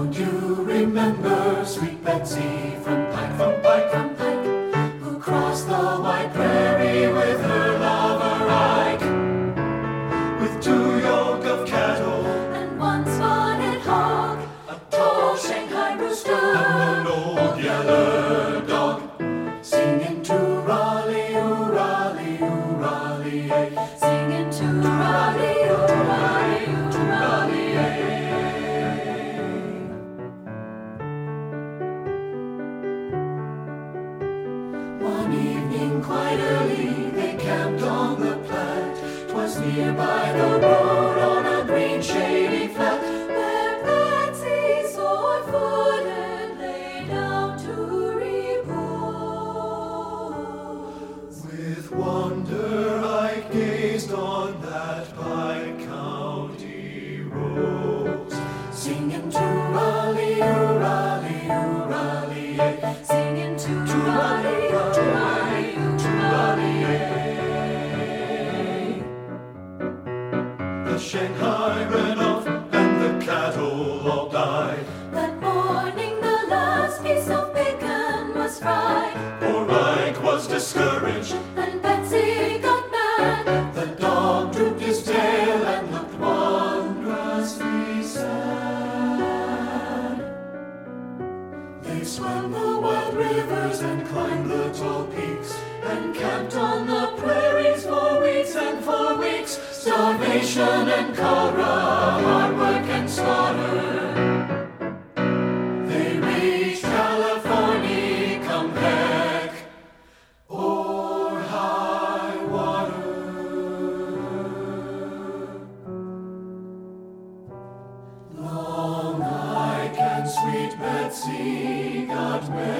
Don't you remember sweet Betsy from By the road on a green shady flat. Where footed lay down to repose. With wonder I gazed on that Shanghai ran off and the cattle all died. That morning the last piece of bacon was fried, Poor Ike was discouraged. and Betsy got mad. The dog drooped his tail and looked wondrously sad. They swam the wild rivers and climbed the tall peaks and Starvation and cholera, hard work and slaughter. They reached California, come back, or high water. Long Ike and sweet Betsy got married,